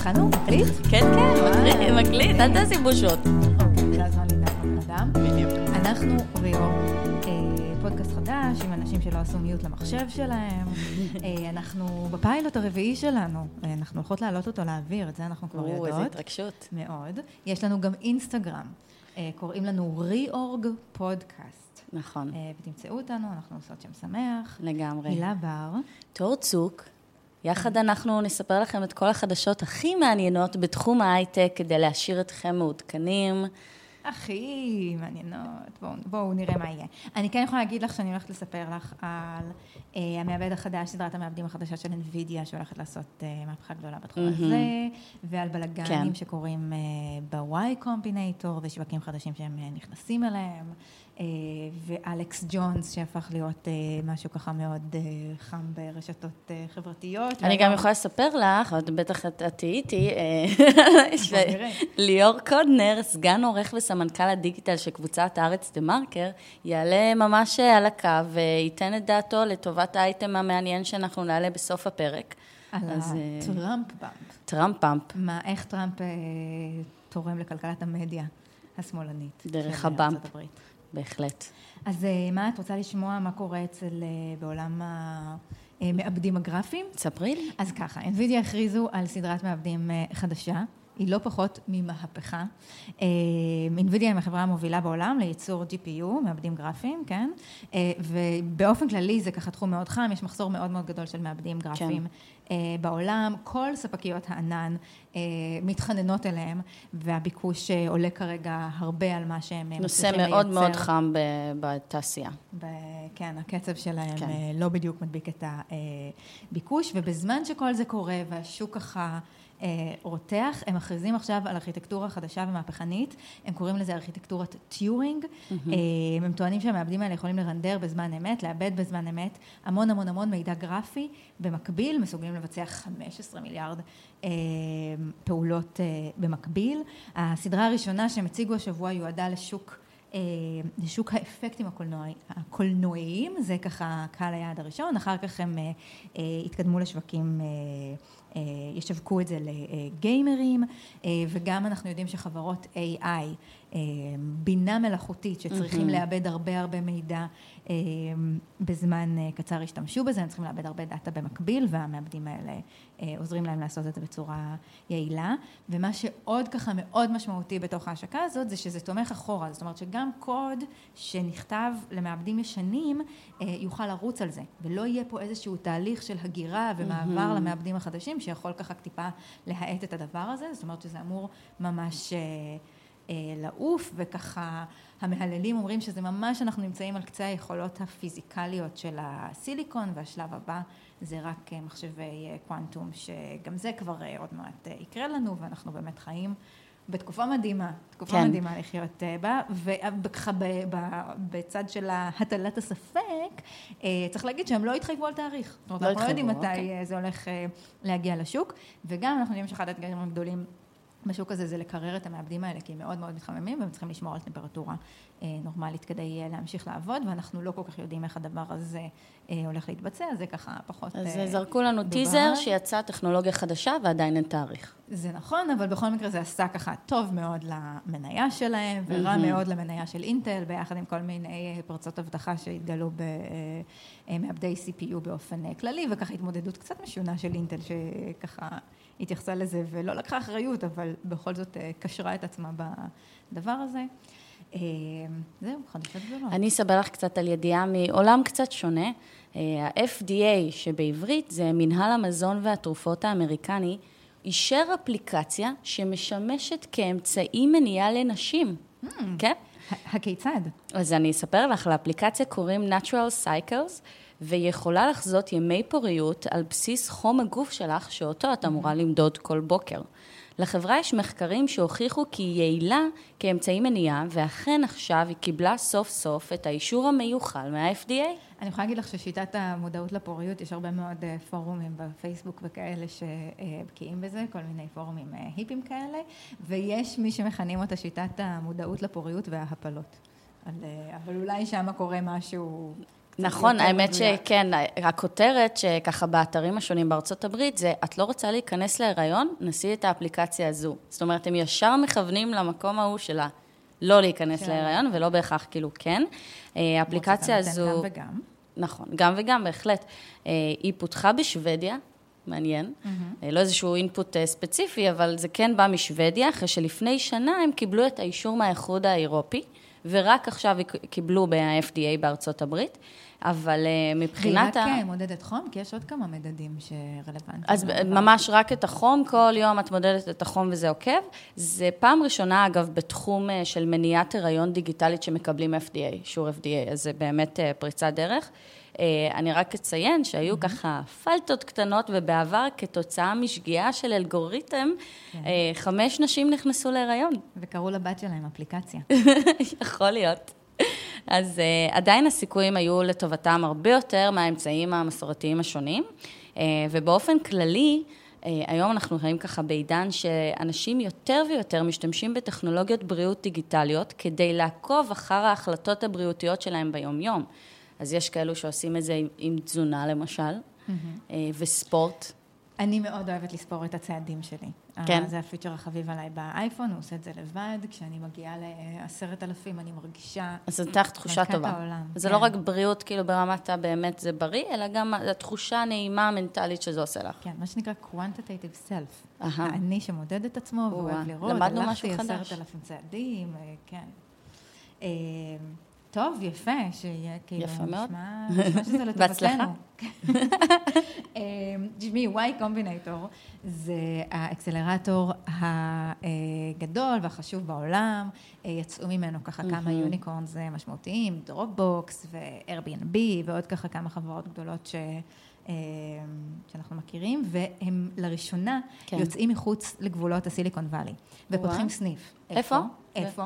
התחלנו? מקליט? כן, כן, מקליט, מקליט, אל תעשי בושות. אוקיי, זה הזמן להתנהג אדם. בדיוק. אנחנו ריו, אה, פודקאסט חדש עם אנשים שלא עשו מיוט למחשב שלהם. אה, אנחנו בפיילוט הרביעי שלנו, אה, אנחנו הולכות להעלות אותו לאוויר, את זה אנחנו כבר או, איזה יודעות. התרגשות. מאוד. יש לנו גם אינסטגרם, אה, קוראים לנו ריאורג פודקאסט. נכון, אה, ותמצאו אותנו, אנחנו עושות שם שמח. לגמרי. הילה בר. תור צוק, יחד אנחנו נספר לכם את כל החדשות הכי מעניינות בתחום ההייטק כדי להשאיר אתכם מעודכנים. הכי מעניינות, בואו בוא נראה מה יהיה. אני כן יכולה להגיד לך שאני הולכת לספר לך על אה, המעבד החדש, סדרת המעבדים החדשה של NVIDIA, שהולכת לעשות אה, מהפכה גדולה בתחום מהמם. הזה, ועל בלאגנים כן. שקורים אה, ב-Y Combinator, ושווקים חדשים שהם אה, נכנסים אליהם, אה, ואלכס ג'ונס, שהפך להיות אה, משהו ככה מאוד אה, חם ברשתות אה, חברתיות. אני גם יכולה לספר לך, את בטח את תהיי איתי, אה, נראה. ליאור קודנר, סגן עורך וסמנכ"ל הדיגיטל של קבוצת הארץ דה מרקר, יעלה ממש אה, על הקו וייתן את דעתו לטובת האייטם המעניין שאנחנו נעלה בסוף הפרק. על אה, ה Trump bump. Trump pump. מה, איך טראמפ אה, תורם לכלכלת המדיה השמאלנית. דרך הבאמפ. בהחלט. אז אה, מה, את רוצה לשמוע מה קורה אצל, אה, בעולם המעבדים הגרפיים? ספרי לי. אז ככה, NVIDIA הכריזו על סדרת מעבדים אה, חדשה. היא לא פחות ממהפכה. NVIDIA היא החברה המובילה בעולם לייצור GPU, מעבדים גרפיים, כן? אה, ובאופן כללי זה ככה תחום מאוד חם, יש מחסור מאוד מאוד גדול של מעבדים גרפיים אה, בעולם. כל ספקיות הענן אה, מתחננות אליהם, והביקוש עולה כרגע הרבה על מה שהם אה, נושא מצליחים מאוד לייצר. מאוד חם בתעשייה. ב- כן, הקצב שלהם כן. כן. לא בדיוק מדביק את הביקוש, ובזמן שכל זה קורה והשוק ככה רותח, הם מכריזים עכשיו על ארכיטקטורה חדשה ומהפכנית, הם קוראים לזה ארכיטקטורת טיורינג, אה, הם טוענים שהמעבדים האלה יכולים לרנדר בזמן אמת, לעבד בזמן אמת, המון המון המון מידע גרפי, במקביל מסוגלים לבצע 15 מיליארד אה, פעולות אה, במקביל. הסדרה הראשונה שהם הציגו השבוע יועדה לשוק לשוק האפקטים הקולנועי- הקולנועיים, זה ככה קהל היעד הראשון, אחר כך הם התקדמו לשווקים, ישווקו את זה לגיימרים, אה, וגם אנחנו יודעים שחברות AI, אה, בינה מלאכותית, שצריכים מהמם. לעבד הרבה הרבה מידע אה, בזמן אה, קצר השתמשו בזה, הם צריכים לעבד הרבה דאטה במקביל, והמעבדים האלה אה, עוזרים להם לעשות את זה בצורה יעילה. ומה שעוד ככה מאוד משמעותי בתוך ההשקה הזאת, זה שזה תומך אחורה, זאת אומרת שגם קוד שנכתב למעבדים ישנים, אה, יוכל לרוץ על זה, ולא יהיה פה איזשהו תהליך של הגירה ומעבר מהמם. למעבדים החדשים, שיכול ככה טיפה להאט את הדבר הזה, זאת אומרת שזה אמור ממש... אה, לעוף, וככה המהללים אומרים שזה ממש, אנחנו נמצאים על קצה היכולות הפיזיקליות של הסיליקון, והשלב הבא זה רק אה, מחשבי אה, קוונטום, שגם זה כבר עוד מעט יקרה לנו, ואנחנו באמת חיים בתקופה מדהימה, תקופה כן. מדהימה לחיות בה, וככה בצד של הטלת הספק, צריך להגיד שהם לא התחייבו על תאריך. זאת אומרת, לא אנחנו לא יודעים התחייבו, מתי אוקיי. זה הולך להגיע לשוק, וגם אנחנו יודעים שאחד האתגרים הגדולים בשוק הזה זה לקרר את המעבדים האלה, כי הם מאוד מאוד מתחממים והם צריכים לשמור על טמפרטורה אה, נורמלית כדי אה, להמשיך לעבוד, ואנחנו לא כל כך יודעים איך הדבר הזה אה, הולך להתבצע, זה ככה פחות... אז זרקו לנו דובר. טיזר שיצא טכנולוגיה חדשה ועדיין אין תאריך. זה נכון, אבל בכל מקרה זה עשה ככה טוב מאוד למניה שלהם, ורע מהמם. מאוד למניה של אינטל, ביחד עם כל מיני פרצות אבטחה שהתגלו במעבדי CPU באופן כללי, וככה התמודדות קצת משונה של אינטל, שככה התייחסה לזה ולא לקחה אחריות, אבל בכל זאת אה, קשרה את עצמה בדבר הזה. אה, זהו, חדשות גדולות. אני אספר לך קצת על ידיעה מעולם קצת שונה. אה, ה-FDA, שבעברית זה מנהל המזון והתרופות האמריקני, אישר אפליקציה שמשמשת כאמצעי מניעה לנשים. כן? הכיצד? אז אני אספר לך, לאפליקציה קוראים Natural Cycles, והיא יכולה לחזות ימי פוריות על בסיס חום הגוף שלך, שאותו את אמורה למדוד כל בוקר. לחברה יש מחקרים שהוכיחו כי היא יעילה כאמצעי מניעה, ואכן עכשיו היא קיבלה סוף סוף את האישור המיוחל מה-FDA. אני יכולה להגיד לך ששיטת המודעות לפוריות, יש הרבה מאוד אה, פורומים בפייסבוק וכאלה שבקיאים בזה, כל מיני פורומים אה, היפים כאלה, ויש מי שמכנים אותה שיטת המודעות לפוריות וההפלות. אה, אבל אולי שם קורה משהו נכון, האמת מדויק. שכן, הכותרת שככה באתרים השונים בארצות הברית זה, את לא רוצה להיכנס להיריון? נסי את האפליקציה הזו. זאת אומרת, הם ישר מכוונים למקום ההוא שלה. לא להיכנס כן. להיריון, ולא בהכרח כאילו כן. אה, האפליקציה הזו... גם וגם. נכון, גם וגם, בהחלט. אה, היא פותחה בשוודיה, מעניין. אה, לא איזשהו אינפוט ספציפי, אבל זה כן בא משוודיה, אחרי שלפני שנה הם קיבלו את האישור מהאיחוד האירופי, ורק עכשיו קיבלו ב-FDA בארצות הברית, אבל והיא מבחינת רק ה... אה, מודדת חום, כי יש עוד כמה מדדים שרלוונטיים. אז ממש רק את החום, כל יום את מודדת את החום וזה עוקב. זה פעם ראשונה, אגב, בתחום אה, של מניעת הריון דיגיטלית שמקבלים FDA, אישור FDA, אז זה באמת אה, פריצת דרך. אה, אני רק אציין שהיו ככה פלטות קטנות, ובעבר, כתוצאה משגיאה של אלגוריתם, כן. אה, חמש נשים נכנסו להיריון. וקראו לבת שלהם אפליקציה. יכול להיות. אז uh, עדיין הסיכויים היו לטובתם הרבה יותר מהאמצעים המסורתיים השונים, uh, ובאופן כללי, uh, היום אנחנו חיים ככה בעידן שאנשים יותר ויותר משתמשים בטכנולוגיות בריאות דיגיטליות כדי לעקוב אחר ההחלטות הבריאותיות שלהם ביום-יום. אז יש כאלו שעושים את זה עם, עם תזונה למשל, uh, וספורט. אני מאוד אוהבת לספור את הצעדים שלי. כן. אה, זה הפיצ'ר החביב עליי באייפון, הוא עושה את זה לבד. כשאני מגיעה לעשרת אלפים, אני מרגישה... אז נותן לך תחושה טובה. העולם, זה כן. לא רק בריאות, כאילו ברמת הבאמת זה בריא, אלא גם התחושה הנעימה המנטלית שזה עושה לך. כן, מה שנקרא quantitative self. אהה. האני שמודד את עצמו והוא או-אה, אוהב לראות. למדנו הלכתי משהו חדש. עשרת אלפים צעדים, אה, כן. טוב, יפה, שיהיה כאילו... יפה מאוד. נשמע שזה לטובתנו. בהצלחה. אה, תשמעי, Y Combinator זה ה accelerator הגדול והחשוב בעולם. אה, יצאו ממנו ככה כמה unicorns אה, משמעותיים, דרופבוקס ו-Airbnb ועוד ככה כמה חברות גדולות ש... שאנחנו מכירים, והם לראשונה כן. יוצאים מחוץ לגבולות הסיליקון וואלי, ופותחים וואו. סניף. איפה? איפה?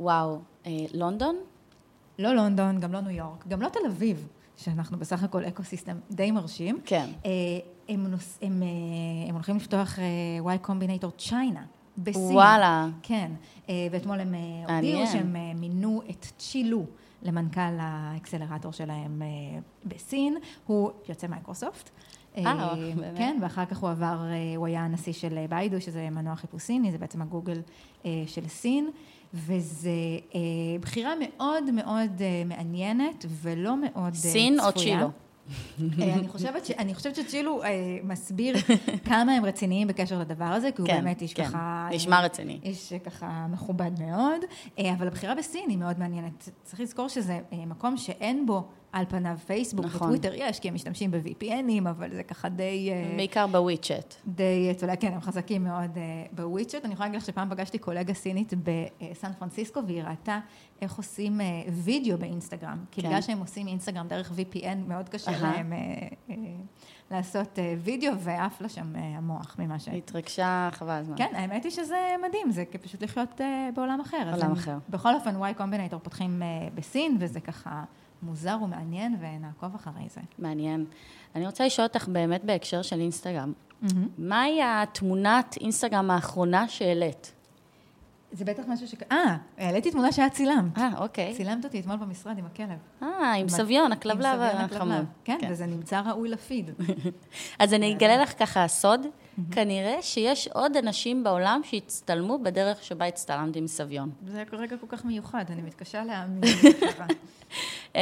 וואו, אה, לונדון? לא לונדון, גם לא ניו יורק, גם לא תל אביב, שאנחנו בסך הכל ecosystem די מרשים. כן. אה, הם, נו, הם, אה, הם הולכים לפתוח אה, Y Combinator China, בסין. וואלה. כן, ואתמול הם. הודיעו שהם מינו את צ'ילו למנכ"ל ה accelerator שלהם בסין, הוא יוצא מייקרוסופט. אה, באמת? כן, ואחר כך הוא עבר, הוא היה הנשיא של ביידו, שזה מנוע חיפוש סיני, זה בעצם הגוגל של סין, וזו אה, בחירה מאוד מאוד אה, מעניינת ולא מאוד אה, צפויה. סין או צ'ילו? אה, אני חושבת, ש, אני חושבת שצ'ילו אה, מסביר כמה הם רציניים בקשר לדבר הזה, כי הוא כן, באמת איש כן. ככה... נשמע אה, רציני. איש ככה מכובד מאוד, אה, אבל הבחירה בסין היא מאוד מעניינת. צריך לזכור שזה אה, מקום שאין בו על פניו פייסבוק נכון. וטוויטר יש, כי הם משתמשים ב-VPNים, אבל זה ככה די... אה, בעיקר בוויצ'ט. די, אתה יודע, כן, הם חזקים מאוד uh, בוויצ'ט. אני יכולה להגיד לך שפעם פגשתי קולגה סינית בסן פרנסיסקו, והיא ראתה איך עושים uh, וידאו באינסטגרם. כי כן. בגלל שהם עושים אינסטגרם דרך VPN, מאוד קשה אהה. להם uh, uh, לעשות uh, וידאו, ועף לה שם uh, המוח ממה ש... התרגשה חבל הזמן. כן, האמת היא שזה מדהים, זה פשוט לחיות uh, בעולם אחר. עולם הם- אחר. בכל אופן, Y Combinator פותחים uh, בסין, וזה ככה מוזר ומעניין, ונעקוב אחרי זה. מעניין. אני רוצה לשאול אותך באמת בהקשר של אינסטגרם. מהי התמונת אינסטגרם האחרונה שהעלית? זה בטח משהו ש... אה, העליתי תמונה שאת צילמת. אה, אוקיי. צילמת אותי אתמול במשרד עם הכלב. אה, עם סביון, הכלבלב החמוד. הכלבלב. כן, וזה נמצא ראוי לפיד. אז אני אגלה לך ככה סוד, כנראה שיש עוד אנשים בעולם שהצטלמו בדרך שבה הצטלמת עם סביון. זה רגע כל כך מיוחד, אני מתקשה להאמין. אמ,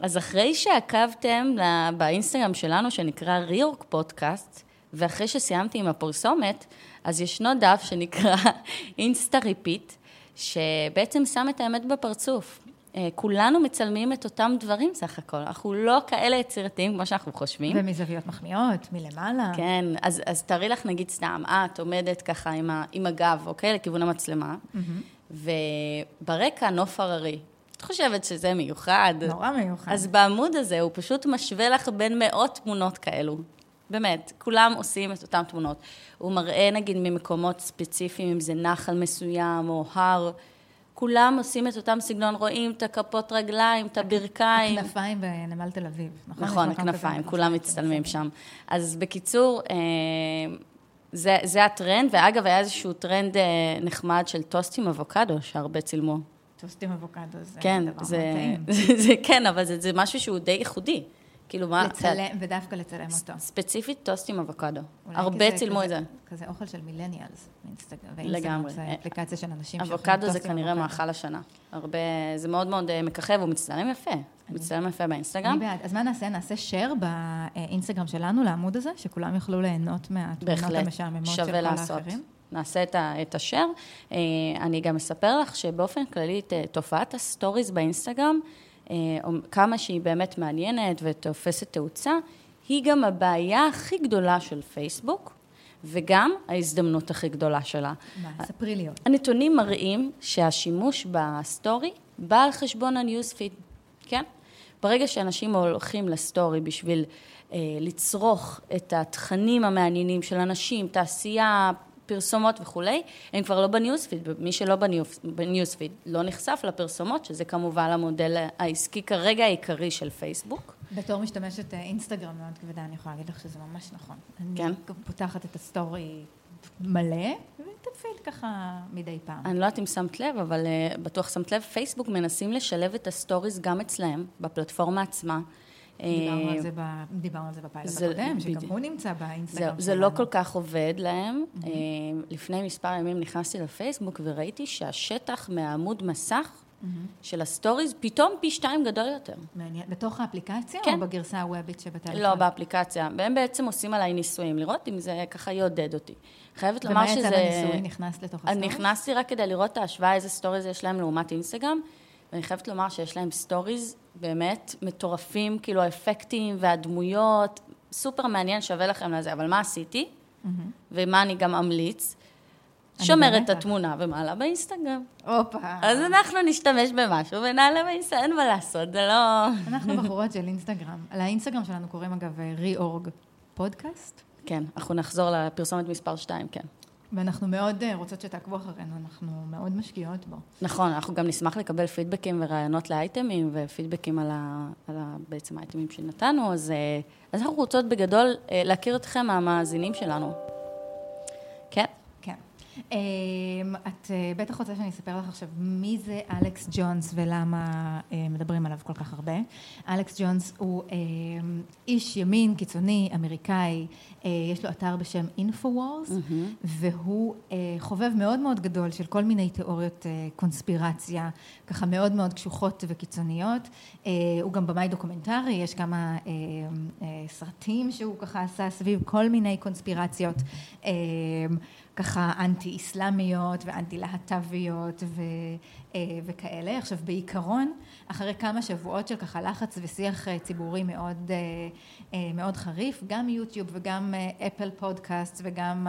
אז אחרי שעקבתם באינסטגרם שלנו, שנקרא ריורק פודקאסט, ואחרי שסיימתי עם הפרסומת, אז ישנו דף שנקרא Insta Repeat, שבעצם שם את האמת בפרצוף. אה, כולנו מצלמים את אותם דברים סך הכל, אנחנו לא כאלה יצירתיים כמו שאנחנו חושבים. ומזוויות מחמיאות, מלמעלה. כן, אז, אז תארי לך נגיד סתם, את עומדת ככה עם, ה, עם הגב, אוקיי? לכיוון המצלמה, וברקע נוף הררי. את חושבת שזה מיוחד? נורא מיוחד. אז בעמוד הזה הוא פשוט משווה לך בין מאות תמונות כאלו. באמת, כולם עושים את אותן תמונות. הוא מראה נגיד ממקומות ספציפיים, אם זה נחל מסוים או הר, כולם עושים את אותם סגנון, רואים את הכפות רגליים, את הברכיים. כנפיים בנמל תל אביב, נכון? נכון, הכנפיים, כולם מצטלמים. שם. אז בקיצור, אה, זה, זה הטרנד, ואגב, היה איזשהו טרנד אה, נחמד של טוסט עם אבוקדו, שהרבה צילמו. טוסט עם אבוקדו זה כן, דבר זה, טעים. זה, זה כן, אבל זה, זה משהו שהוא די ייחודי. כאילו, מה... לצלם, ודווקא לצלם אותו. ספציפית טוסט עם אבוקדו. הרבה צילמו את זה. כזה אוכל של מילניאלס. לגמרי. זה אפליקציה של אנשים אבוקדו זה כנראה. מאכל השנה. הרבה, זה מאוד מאוד אה, מככב, הוא מצטלם יפה. הוא מצטלם יפה באינסטגרם. אני בעד. אז מה נעשה? נעשה share באינסטגרם שלנו, לעמוד הזה, שכולם יוכלו ליהנות מהתמונות המשעממות של כל. האחרים. נעשה את, ה, את ה share. אה, אני גם אספר לך שבאופן כללי, אה, תופעת ה stories באינסטגרם, אה, כמה שהיא באמת מעניינת ותופסת תאוצה, היא גם הבעיה הכי גדולה של פייסבוק, וגם ההזדמנות הכי גדולה שלה. מה, ספרי לי עוד. הנתונים מראים שהשימוש ב story בא על חשבון ה newsfeed, כן? ברגע שאנשים הולכים ל story בשביל אה, לצרוך את התכנים המעניינים של אנשים, תעשייה, פרסומות וכולי, הם כבר לא ב newsfeed, ומי שלא ב newsfeed לא נחשף לפרסומות, שזה כמובן המודל העסקי כרגע העיקרי של פייסבוק. בתור משתמשת אה, אינסטגרם מאוד כבדה, אני יכולה להגיד לך שזה ממש נכון. כן. אני פותחת את ה story מלא, ואת הפיד ככה מדי פעם. אני לא יודעת אם שמת לב, אבל אה, בטוח שמת לב, פייסבוק מנסים לשלב את ה stories גם אצלהם, בפלטפורמה עצמה. דיברנו אה, על זה ב- דיברנו על זה בפיילוט זה- הקודם, שגם. הוא נמצא באינסטגרם זה לא שלנו. כל כך עובד להם. Mm-hmm. לפני מספר ימים נכנסתי לפייסבוק וראיתי שהשטח מהעמוד מסך mm-hmm. של ה stories פתאום פי שתיים גדול יותר. מעניין. בתוך האפליקציה כן. או בגרסה הוובית שבטלפון? לא, באפליקציה. והם בעצם עושים עליי ניסויים, לראות אם זה ככה יעודד אותי. חייבת לומר ומה שזה... יצא בניסוי? נכנס לתוך אני ה story? נכנסתי רק כדי לראות את ההשוואה, איזה stories יש להם לעומת אינסטגרם, ואני חייבת לומר שיש להם stories באמת מטורפים, כאילו האפקטים והדמויות, סופר מעניין, שווה לכם לזה. אבל מה עשיתי? ומה אני גם אמליץ? שומרת את. התמונה ומעלה באינסטגרם. הופה. אז אנחנו נשתמש במשהו ונעלה באינסטגרם, אין מה לעשות, זה לא... אנחנו בחורות של אינסטגרם. על האינסטגרם שלנו קוראים אגב ריאורג פודקאסט, כן, אנחנו נחזור לפרסומת מספר 2, כן. ואנחנו מאוד אה, רוצות שתעקבו אחרינו, אנחנו מאוד משקיעות בו. נכון, אנחנו גם נשמח לקבל פידבקים ורעיונות לאייטמים, ופידבקים על, ה, על ה, בעצם האייטמים שנתנו, אז, אה, אז אנחנו רוצות בגדול אה, להכיר אתכם מהמאזינים שלנו. אמ, את אה, בטח רוצה שאני אספר לך עכשיו מי זה אלכס ג'ונס ולמה אה, מדברים עליו כל כך הרבה. אלכס ג'ונס הוא אמ, איש ימין קיצוני, אמריקאי, אה, יש לו אתר בשם אינפווורס, והוא אה, חובב מאוד מאוד גדול של כל מיני תיאוריות אה, קונספירציה, ככה מאוד מאוד קשוחות וקיצוניות. אה, הוא גם במאי דוקומנטרי, יש כמה אה, אה, סרטים שהוא ככה עשה סביב כל מיני קונספירציות. ככה אנטי-אסלאמיות ואנטי-להט"ביות אה, וכאלה. עכשיו בעיקרון, אחרי כמה שבועות של ככה לחץ ושיח אה, ציבורי מאוד, אה, מאוד חריף, גם יוטיוב וגם אפל פודקאסט וגם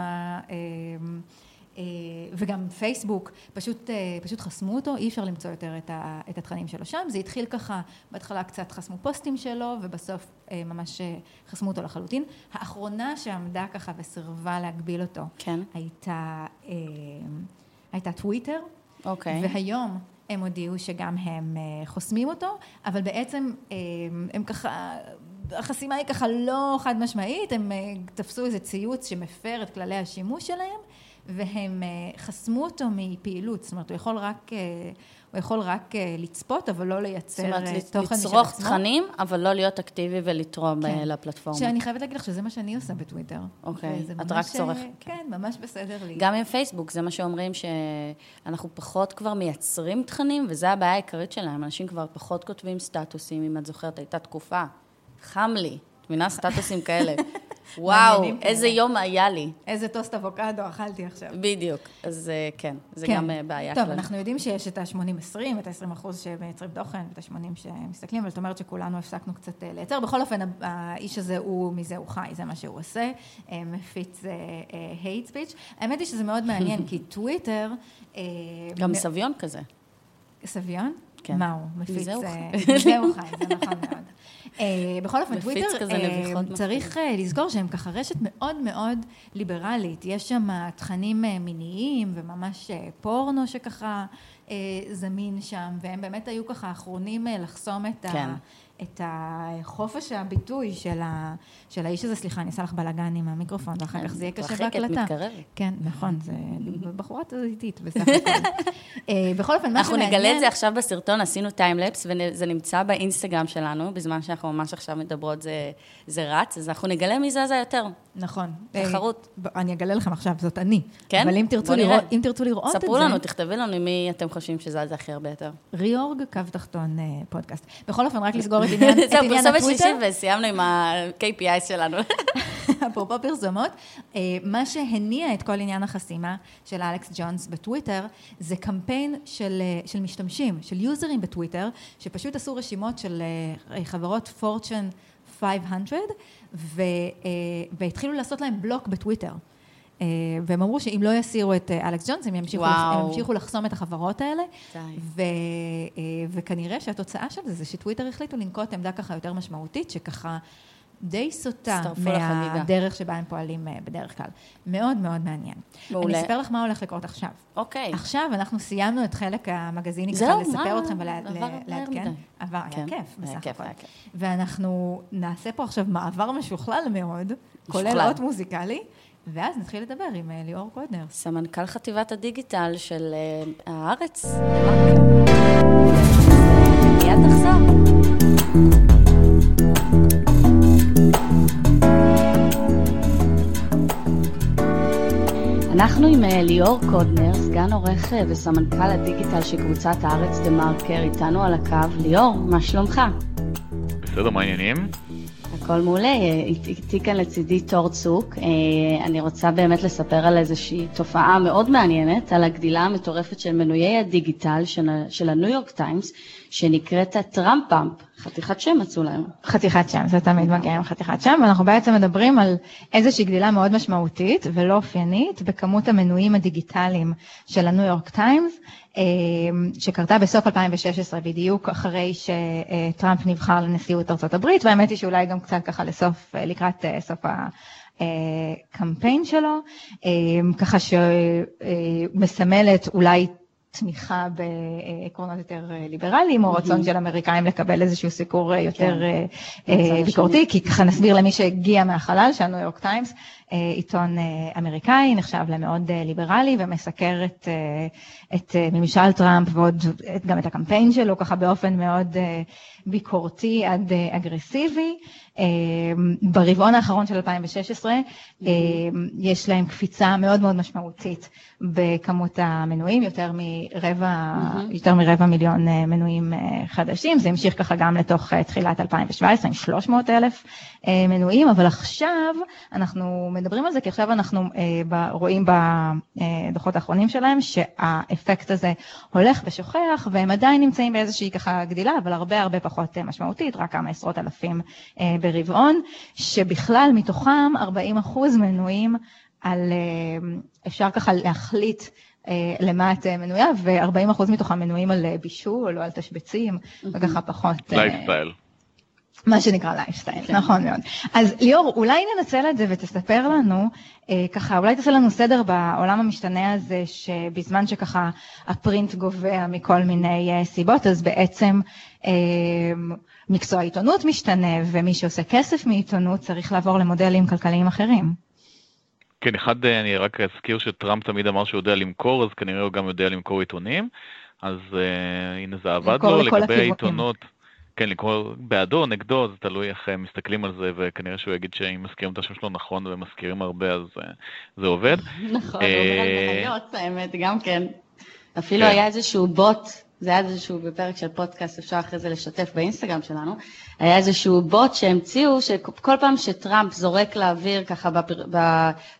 וגם פייסבוק, פשוט, אה, פשוט חסמו אותו, אי אפשר למצוא יותר את, ה, את התכנים שלו שם. זה התחיל ככה, בהתחלה קצת חסמו פוסטים שלו, ובסוף אה, ממש אה, חסמו אותו לחלוטין. האחרונה שעמדה ככה וסירבה להגביל אותו, כן. הייתה, אה, הייתה טוויטר, אוקיי. והיום הם הודיעו שגם הם אה, חוסמים אותו, אבל בעצם אה, הם ככה, החסימה היא ככה לא חד משמעית, הם אה, תפסו איזה ציוץ שמפר את כללי השימוש שלהם, והם אה, חסמו אותו מפעילות, זאת אומרת, הוא יכול רק, אה, הוא יכול רק אה, לצפות, אבל לא זאת לייצר אומרת, אה, לצ- תוכן משל לצרוך עצמו. תכנים, אבל לא להיות אקטיבי ולתרום כן. לפלטפורמה. שאני חייבת להגיד לך שזה מה שאני עושה בטוויטר. אוקיי, את רק צורכת. כן, ממש בסדר לי. גם עם פייסבוק, זה מה שאומרים שאנחנו פחות כבר מייצרים תכנים, וזו הבעיה העיקרית שלהם. אנשים כבר פחות כותבים סטטוסים, אם את זוכרת, הייתה תקופה, חם לי, את מבינה? סטטוסים כאלה. וואו, איזה כאלה. יום היה לי. איזה טוסט אבוקדו אכלתי עכשיו. בדיוק. אז אה, כן, זה כן. גם אה, בעיה טוב, כללית. אנחנו יודעים שיש את ה-80-20, את ה-20 אחוז שמייצרים תוכן, ואת ה-80 שמסתכלים, אבל זאת אומרת שכולנו הפסקנו קצת אה, לייצר. בכל אופן, האיש הזה הוא, מזה הוא חי, זה מה שהוא עושה, מפיץ hate speech. האמת היא שזה מאוד מעניין, כי טוויטר... גם מ- סביון כזה. סביון? כן. מה הוא? מפיץ... אה, חי. מזה הוא חי, זה נכון מאוד. אה, בכל אופן, טוויטר, אה, צריך אה, לזכור שהם ככה רשת מאוד מאוד ליברלית. יש שם תכנים מיניים וממש פורנו שככה זמין שם, והם באמת היו ככה האחרונים אה, לחסום את כן. ה... את החופש הביטוי של, ה, של האיש הזה, סליחה, אני אעשה לך בלאגן עם המיקרופון, ואחר כך זה יהיה קשה בהקלטה. מתקרבת. כן, נכון, זה בחורה איטית בסך הכל. אה, בכל אופן, מה אנחנו שמעניין... נגלה את זה עכשיו בסרטון, עשינו טיימלפס, וזה נמצא באינסטגרם שלנו, בזמן שאנחנו ממש עכשיו מדברות זה, זה רץ, אז אנחנו נגלה מי זזה יותר. נכון. תחרות. אה, אני אגלה לכם עכשיו, זאת אני. כן? אבל אם תרצו. לראות, אם תרצו לראות את זה... ספרו לנו, תכתבו לנו מי אתם חושבים שזזה הכי הרבה יותר. ריאורג, קו תחתון אה, פודקאסט. בכל אופן, רק לסגור את עניין, את זהו, פרסומת הטוויטר. שלישית וסיימנו עם ה-KPI שלנו. אפרופו פרסומות, אה, מה שהניע את כל עניין החסימה של אלכס ג'ונס בטוויטר, זה קמפיין של, של משתמשים, של יוזרים בטוויטר, שפשוט עשו רשימות של חברות פורצ'ן 500, ו, אה, והתחילו לעשות להם בלוק בטוויטר. אה, והם אמרו שאם לא יסירו את אה, אלכס ג'ונס, הם ימשיכו. הם ימשיכו לחסום את החברות האלה. ו, אה, וכנראה שהתוצאה של זה, זה שטוויטר החליטו לנקוט עמדה ככה יותר משמעותית, שככה די סוטה. מהדרך שבה הם פועלים אה, בדרך כלל. מאוד מאוד מעניין. מעולה. אני אספר לך מה הולך לקרות עכשיו. אוקיי. עכשיו אנחנו סיימנו את חלק המגזיני ככה? לספר אתכם ולעדכן. עבר, היה כן, כיף בסך הכל. ואנחנו נעשה פה עכשיו מעבר משוכלל מאוד, כולל. אות מוזיקלי, ואז נתחיל לדבר עם אה, ליאור קודנר. סמנכ"ל חטיבת הדיגיטל של אה, הארץ. מיד תחזור. אנחנו עם אה, ליאור קודנר, סגן עורך אה, וסמנכ"ל הדיגיטל של קבוצת הארץ דה מרקר, איתנו על הקו. ליאור, מה שלומך? בסדר, מה העניינים? הכל מעולה, אה, אית- איתי כאן לצידי תור צוק. אני רוצה באמת לספר על איזושהי תופעה מאוד מעניינת, על הגדילה המטורפת של מנויי הדיגיטל של הניו יורק טיימס, שנקראת ה Trump bump. חתיכת שם מצאו להם. חתיכת שם, זה תמיד מגיע עם חתיכת שם, ואנחנו בעצם מדברים על איזושהי גדילה מאוד משמעותית ולא אופיינית בכמות המנויים הדיגיטליים של הניו יורק טיימס, אה, שקרתה בסוף 2016, בדיוק אחרי שטראמפ נבחר לנשיאות הברית, והאמת היא שאולי גם קצת ככה לסוף, אה, לקראת אה, סוף הקמפיין שלו, אה, ככה שמסמלת אולי תמיכה בעקרונות יותר אה, ליברליים, או רצון של אמריקאים לקבל איזשהו סיקור אה, יותר אה, אה, ביקורתי, כי ככה נסביר למי שהגיע מהחלל, שהניו יורק טיימס, עיתון אמריקאי, נחשב למאוד ליברלי, ומסקר את, את ממשל טראמפ ועוד גם את הקמפיין שלו, ככה באופן מאוד ביקורתי עד אגרסיבי. ברבעון האחרון של 2016 אה, יש להם קפיצה מאוד מאוד משמעותית בכמות המנויים, יותר מרבע, יותר מרבע מיליון אה, מנויים אה, חדשים, זה המשיך ככה גם לתוך אה, תחילת 2017 עם 300 אלף אה, מנויים, אבל עכשיו אנחנו מדברים על זה, כי עכשיו אנחנו אה, ב- רואים בדוחות האחרונים שלהם שהאפקט הזה הולך ושוכח, והם עדיין נמצאים באיזושהי ככה גדילה, אבל הרבה הרבה פחות אה, משמעותית, רק כמה עשרות אלפים אה, ברבעון, שבכלל מתוכם 40 אחוז מנויים על, אפשר ככה להחליט למה את אה, מנויה, ו-40 אחוז מתוכם מנויים על אה, בישול או על תשבצים, וככה פחות... אה, לייפסטייל. מה שנקרא לייפסטייל, נכון מאוד. אז ליאור, אולי ננצל את זה ותספר לנו, אה, ככה, אולי תעשה לנו סדר בעולם המשתנה הזה, שבזמן שככה ה print גווע מכל מיני אה, סיבות, אז בעצם אה, מקצוע העיתונות משתנה, ומי שעושה כסף מעיתונות צריך לעבור למודלים כלכליים אחרים. כן, אחד, אה, אני רק אזכיר שטראמפ תמיד אמר שהוא יודע למכור, אז כנראה הוא גם יודע למכור עיתונים. אז אה, הנה זה עבד לו. לגבי. העיתונות, כן, למכור בעדו נגדו, זה תלוי איך אה, מסתכלים על זה, וכנראה שהוא יגיד שאם מזכירים את השם שלו נכון ומזכירים הרבה, אז אה, זה עובד. נכון, הוא אומר על מניות, האמת, גם כן. אפילו כן. היה איזשהו בוט, זה היה איזשהו בפרק של פודקאסט, אפשר אחרי זה לשתף באינסטגרם שלנו, היה איזשהו בוט שהמציאו, שכל פעם שטראמפ זורק לאוויר ככה בפר, ב,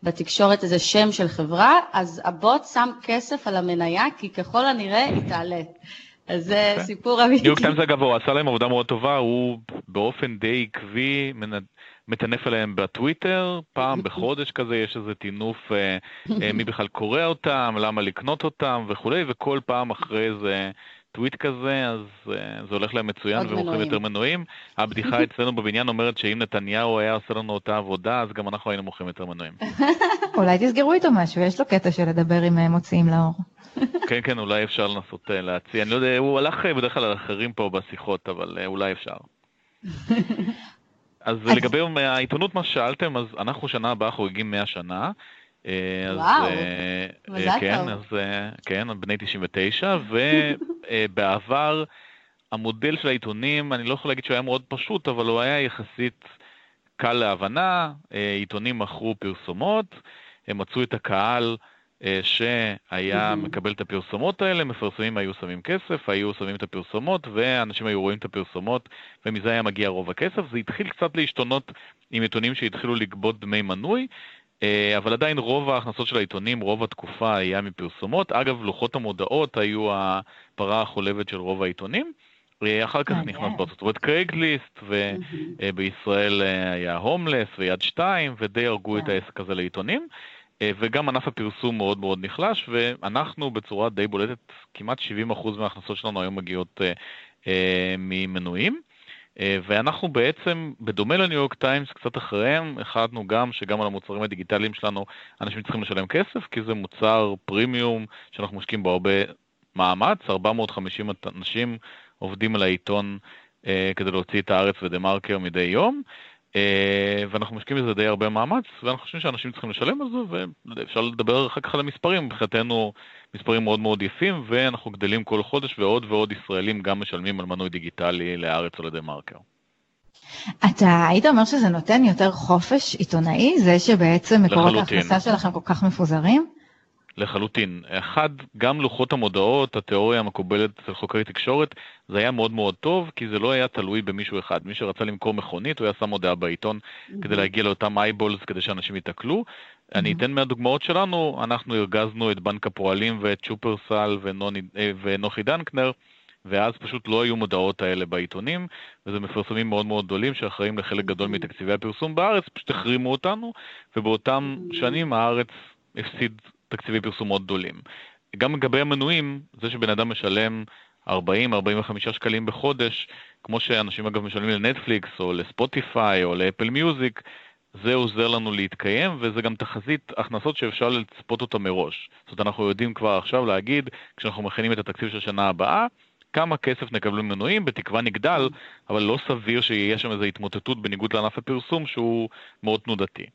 בתקשורת איזה שם של חברה, אז הבוט שם כסף על המניה, כי ככל הנראה היא תעלה. אז זה. סיפור אמיתי. ניו יורק טיימס אגב, הוא עשה להם עבודה מאוד טובה, הוא באופן די עקבי מטנף עליהם בטוויטר, פעם בחודש כזה יש איזה טינוף אה, אה, מי בכלל קורא אותם, למה לקנות אותם וכולי, וכל פעם אחרי איזה טוויט כזה, אז אה, זה הולך להם מצוין ומוכרים יותר מנויים. הבדיחה אצלנו בבניין אומרת שאם נתניהו היה עושה לנו אותה עבודה, אז גם אנחנו היינו מוכרים יותר מנויים. אולי תסגרו איתו משהו, יש לו קטע של לדבר עם אה, מוציאים לאור. כן, כן, אולי אפשר לנסות uh, להציע. אני לא יודע, הוא הלך בדרך כלל על אחרים פה בשיחות, אבל אולי אפשר. אז לגבי העיתונות, מה ששאלתם, אז אנחנו שנה הבאה חוגגים 100 שנה. אז, וואו, מזל כן, טוב. אז כן, בני 99, ובעבר המודל של העיתונים, אני לא יכול להגיד שהוא היה מאוד פשוט, אבל הוא היה יחסית קל להבנה, עיתונים מכרו פרסומות, הם מצאו את הקהל שהיה מקבל את הפרסומות האלה, מפרסמים היו שמים כסף, היו שמים את הפרסומות, ואנשים היו רואים את הפרסומות, ומזה היה מגיע רוב הכסף. זה התחיל קצת להשתנות עם עיתונים שהתחילו לגבות דמי מנוי, אבל עדיין רוב ההכנסות של העיתונים, רוב התקופה היה מפרסומות. אגב, לוחות המודעות היו הפרה החולבת של רוב העיתונים. אחר כך נכנס בארצות הברית קרייגליסט, ובישראל היה הומלס ויד שתיים, ודי הרגו את העסק הזה לעיתונים. וגם ענף הפרסום מאוד מאוד נחלש, ואנחנו בצורה די בולטת, כמעט 70% מההכנסות שלנו היום מגיעות ממנויים. ואנחנו בעצם, בדומה לניו יורק טיימס, קצת אחריהם, החלטנו גם שגם על המוצרים הדיגיטליים שלנו אנשים צריכים לשלם כסף, כי זה מוצר פרימיום שאנחנו משקיעים בו הרבה מאמץ, 450 אנשים עובדים על העיתון כדי להוציא את הארץ ודה מרקר מדי יום. ואנחנו משקיעים בזה די הרבה מאמץ, ואנחנו חושבים שאנשים צריכים לשלם על זה, ואפשר לדבר אחר כך על המספרים, מבחינתנו מספרים מאוד מאוד יפים, ואנחנו גדלים כל חודש, ועוד ועוד ישראלים גם משלמים על מנוי דיגיטלי לארץ או לדה מרקר. אתה היית אומר שזה נותן יותר חופש עיתונאי, זה שבעצם מקורות ההכנסה שלכם כל כך מפוזרים? לחלוטין. אחד, גם לוחות המודעות, התיאוריה המקובלת אצל חוקרי תקשורת, זה היה מאוד מאוד טוב, כי זה לא היה תלוי במישהו אחד. מי שרצה למכור מכונית, הוא היה שם הודעה בעיתון mm-hmm. כדי להגיע לאותם אייבולס, כדי שאנשים ייתקלו. Mm-hmm. אני אתן מהדוגמאות שלנו, אנחנו הרגזנו את בנק הפועלים ואת שופרסל ונוני, ונוחי דנקנר, ואז פשוט לא היו מודעות האלה בעיתונים, וזה מפרסמים מאוד מאוד גדולים שאחראים לחלק גדול מתקציבי הפרסום בארץ, פשוט החרימו אותנו, ובאותם שנים הארץ הפסיד תקציבי פרסום מאוד גדולים. גם לגבי המנויים, זה שבן אדם משלם 40-45 שקלים בחודש, כמו שאנשים אגב משלמים לנטפליקס או לספוטיפיי או לאפל מיוזיק, זה עוזר לנו להתקיים, וזה גם תחזית הכנסות שאפשר לצפות אותה מראש. זאת אומרת, אנחנו יודעים כבר עכשיו להגיד, כשאנחנו מכינים את התקציב של השנה הבאה, כמה כסף נקבל ממנויים, בתקווה נגדל, אבל לא סביר שיהיה שם איזו התמוטטות בניגוד לענף הפרסום שהוא מאוד תנודתי.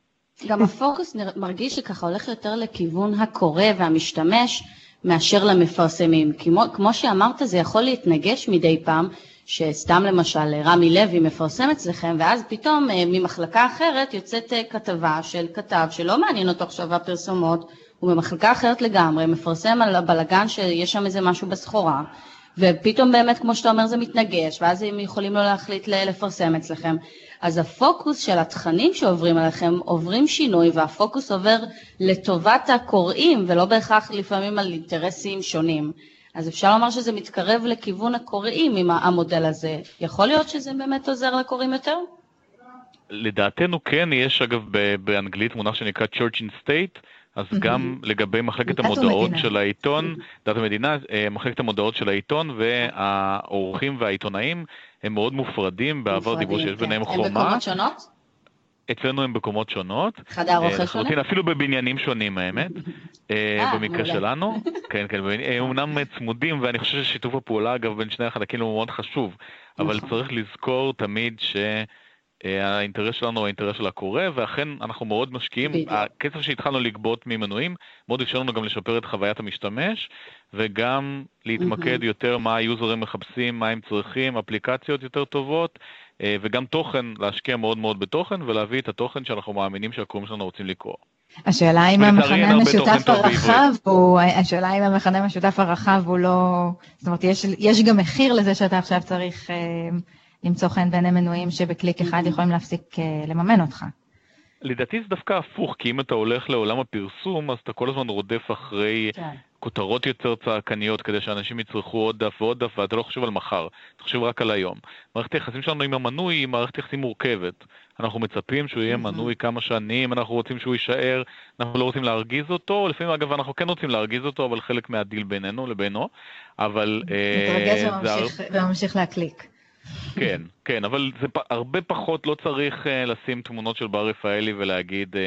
גם הפוקוס מרגיש שככה הולך יותר לכיוון הקורא והמשתמש מאשר למפרסמים. כמו, כמו שאמרת, זה יכול להתנגש מדי פעם, שסתם למשל רמי לוי מפרסם אצלכם, ואז פתאום ממחלקה אחרת יוצאת כתבה של כתב שלא מעניין אותו עכשיו הפרסומות, הוא במחלקה אחרת לגמרי, מפרסם על הבלגן שיש שם איזה משהו בסחורה, ופתאום באמת, כמו שאתה אומר, זה מתנגש, ואז הם יכולים לא להחליט לפרסם אצלכם. אז הפוקוס של התכנים שעוברים עליכם עוברים שינוי, והפוקוס עובר לטובת הקוראים, ולא בהכרח לפעמים על אינטרסים שונים. אז אפשר לומר שזה מתקרב לכיוון הקוראים עם המודל הזה. יכול להיות שזה באמת עוזר לקוראים יותר? לדעתנו כן, יש אגב באנגלית מונח שנקרא Church in State, אז mm-hmm. גם לגבי מחלקת המודעות. של העיתון, דת המדינה, מחלקת המודעות של העיתון והעורכים והעיתונאים הם מאוד מופרדים, בעבר דיברו שיש ביניהם חומה. הם בקומות שונות? אצלנו הם בקומות שונות. חדר אוכל שונה? אפילו בבניינים שונים האמת, במקרה שלנו. כן, כן, הם אומנם צמודים, ואני חושב ששיתוף הפעולה אגב בין שני החלקים הוא מאוד חשוב, אבל צריך לזכור תמיד ש... האינטרס שלנו הוא האינטרס של הקורא, ואכן אנחנו מאוד משקיעים. הכסף שהתחלנו לגבות ממנויים, מאוד אפשר לנו גם לשפר את חוויית המשתמש, וגם להתמקד יותר מה היוזרים מחפשים, מה הם צריכים, אפליקציות יותר טובות, וגם תוכן, להשקיע מאוד מאוד בתוכן, ולהביא את התוכן שאנחנו מאמינים שהקוראים שלנו רוצים לקרוא. השאלה אם המכנה המשותף הרחב הוא, השאלה אם המכנה המשותף הרחב הוא לא, זאת אומרת, יש, יש גם מחיר לזה שאתה עכשיו צריך... למצוא חן בין המנויים שבקליק אחד יכולים להפסיק לממן אותך. לדעתי זה דווקא הפוך, כי אם אתה הולך לעולם הפרסום, אז אתה כל הזמן רודף אחרי כן. כותרות יותר צעקניות כדי שאנשים יצרכו עוד דף ועוד דף, ואתה לא חושב על מחר, אתה חושב רק על היום. מערכת היחסים שלנו עם המנוי היא מערכת יחסים מורכבת. אנחנו מצפים שהוא יהיה מנוי כמה שנים, אנחנו רוצים שהוא יישאר, אנחנו לא רוצים להרגיז אותו, לפעמים אגב אנחנו כן רוצים להרגיז אותו, אבל חלק מהדיל בינינו לבינו, אבל... מתרגז וממשיך, וממשיך להקליק. כן, כן, אבל זה הרבה פחות לא צריך uh, לשים תמונות של בר רפאלי ולהגיד, uh,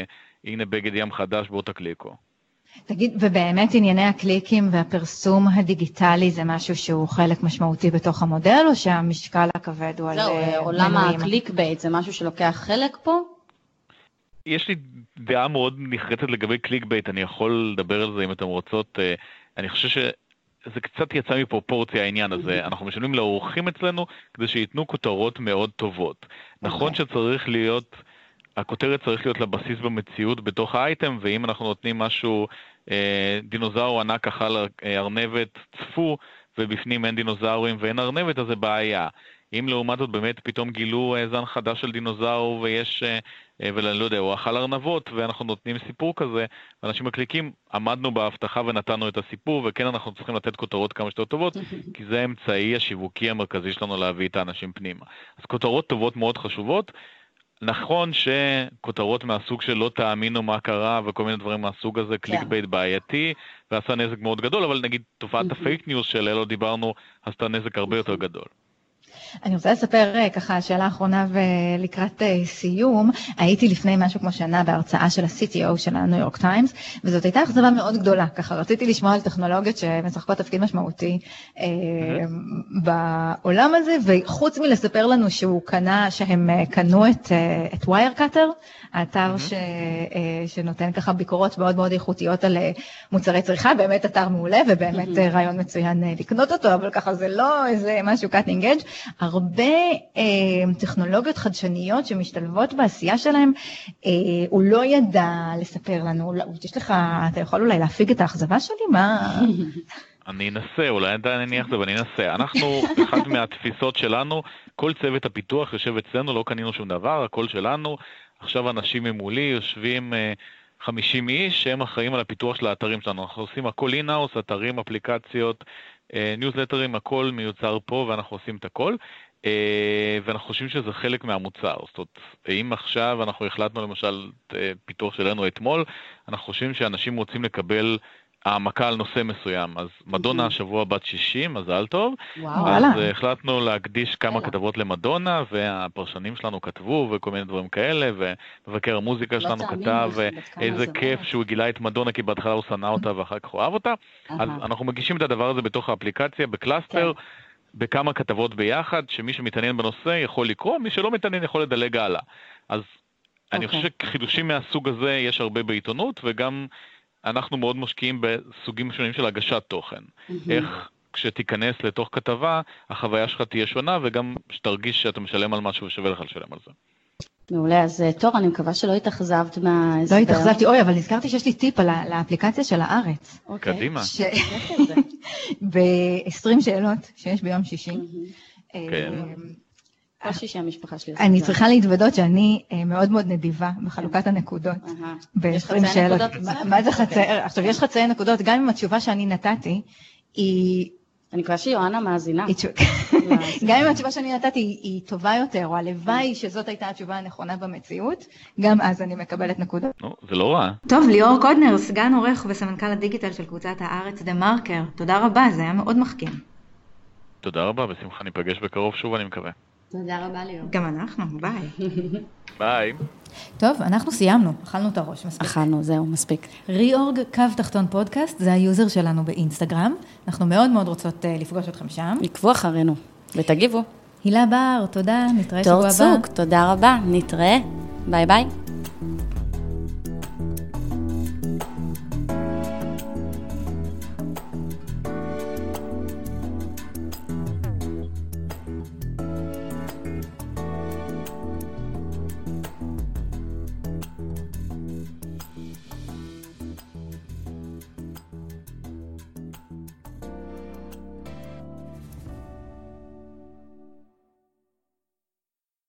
הנה בגד ים חדש, בוא תקליקו. תגיד, ובאמת ענייני הקליקים והפרסום הדיגיטלי זה משהו שהוא חלק משמעותי בתוך המודל, או שהמשקל הכובד הוא על מנויים? זהו, אה, עולם ה clickbait זה משהו שלוקח חלק פה? יש לי דעה מאוד נחרצת לגבי clickbait, אני יכול לדבר על זה אם אתם רוצות. אני חושב ש... זה קצת יצא מפרופורציה העניין הזה. אנחנו משלמים לאורחים אצלנו כדי שייתנו כותרות מאוד טובות. נכון אוקיי. שצריך להיות, הכותרת צריך להיות לה בסיס במציאות בתוך האייטם, ואם אנחנו נותנים משהו, אה, דינוזאור ענק אכל אה, ארנבת, צפו, ובפנים אין דינוזאורים ואין ארנבת, אז זה בעיה. אם לעומת זאת באמת פתאום גילו אה, זן חדש של דינוזאור ויש, אה, ואני לא יודע, הוא אכל ארנבות ואנחנו נותנים סיפור כזה, ואנשים מקליקים, עמדנו בהבטחה ונתנו את הסיפור, וכן אנחנו צריכים לתת כותרות כמה שיותר טובות, כי זה האמצעי השיווקי המרכזי שלנו להביא את האנשים פנימה. אז כותרות טובות מאוד חשובות. נכון שכותרות מהסוג של לא תאמינו מה קרה וכל מיני דברים מהסוג הזה, קליק כן. bait בעייתי, ועשה נזק מאוד גדול, אבל נגיד תופעת ה fake news שעליה לא דיברנו, עשתה נזק הרבה יותר גדול. אני רוצה לספר אה, ככה שאלה אחרונה ולקראת אה, סיום. הייתי לפני משהו כמו שנה בהרצאה של ה-CTO של הניו יורק טיימס, וזאת הייתה אכזבה מאוד גדולה. ככה רציתי לשמוע על טכנולוגיות שמשחקות תפקיד משמעותי אה, בעולם הזה, וחוץ מלספר לנו שהוא קנה, שהם קנו את, את Wirecutter, האתר ש, שנותן ככה ביקורות מאוד מאוד איכותיות על מוצרי צריכה, באמת אתר מעולה ובאמת רעיון מצוין לקנות אותו, אבל ככה זה לא איזה משהו cutting edge. הרבה אה, טכנולוגיות חדשניות שמשתלבות בעשייה שלהם, אה, הוא לא ידע לספר לנו, לא, יש לך, אתה יכול אולי להפיג את האכזבה שלי? מה... אני אנסה, אולי עדיין אני אניח את זה, אבל אני אנסה. אנחנו, אחת מהתפיסות שלנו, כל צוות הפיתוח יושב אצלנו, לא קנינו שום דבר, הכל שלנו. עכשיו אנשים ממולי יושבים 50 אה, איש שהם אחראים על הפיתוח של האתרים שלנו. אנחנו עושים הכל אינאוס, אתרים, אפליקציות, ניוזלטרים, הכל מיוצר פה ואנחנו עושים את הכל. אה, ואנחנו חושבים שזה חלק מהמוצר. זאת אומרת, אם עכשיו אנחנו החלטנו למשל אה, פיתוח שלנו אתמול, אנחנו חושבים שאנשים רוצים לקבל העמקה על נושא מסוים. אז מדונה השבוע בת 60, מזל טוב. וואו, אז וואלה. החלטנו להקדיש כמה וואלה. כתבות למדונה, והפרשנים שלנו כתבו וכל מיני דברים כאלה, ומבקר המוזיקה לא שלנו כתב, איזה כיף שהוא גילה את מדונה, כי בהתחלה הוא שנא אותה ואחר כך הוא אהב אותה. אז אנחנו מגישים את הדבר הזה בתוך האפליקציה, ב cluster. כן. בכמה כתבות ביחד, שמי שמתעניין בנושא יכול לקרוא, מי שלא מתעניין יכול לדלג הלאה. אז אוקיי. אני אוקיי. חושב שחידושים מהסוג הזה יש הרבה בעיתונות, וגם אנחנו מאוד משקיעים בסוגים שונים של הגשת תוכן. Mm-hmm. איך כשתיכנס לתוך כתבה, החוויה שלך תהיה שונה, וגם שתרגיש שאתה משלם על משהו ושווה לך לשלם על זה. מעולה, אז אה, תור, אני מקווה שלא התאכזבת מההסבר. לא התאכזבתי, אוי, אבל נזכרתי שיש לי טיפ על האפליקציה של הארץ. אוקיי. קדימה. ב-20 שאלות שיש ביום שישי. כן. אה, כל שישי המשפחה שלי אני צריכה להתוודות שאני אה, מאוד מאוד נדיבה בחלוקת הנקודות ב-20 שאלות. מה זה חצאי? עכשיו, יש חצאי נקודות, גם אם התשובה שאני נתתי היא... אני מקווה שיואנה מאזינה. גם אם התשובה שאני נתתי היא טובה יותר, או הלוואי שזאת הייתה התשובה הנכונה במציאות, גם אז אני מקבלת נקודות. זה לא רע. טוב, ליאור קודנר, סגן עורך וסמנכ"ל הדיגיטל של קבוצת הארץ דה מרקר, תודה רבה, זה היה מאוד מחכים. תודה רבה, בשמחה ניפגש בקרוב שוב, אני מקווה. תודה רבה ליאור. גם אנחנו, ביי. ביי. טוב, אנחנו סיימנו, אכלנו את הראש, מספיק. אכלנו, זהו, מספיק. ריאורג קו תחתון פודקאסט, זה ה user שלנו באינסטגרם. אנחנו מאוד מאוד רוצות uh, לפגוש אתכם שם. עקבו אחרינו, ותגיבו. הילה בר, תודה, נתראה שבוע הבא. תור צוק, תודה רבה, נתראה, ביי ביי.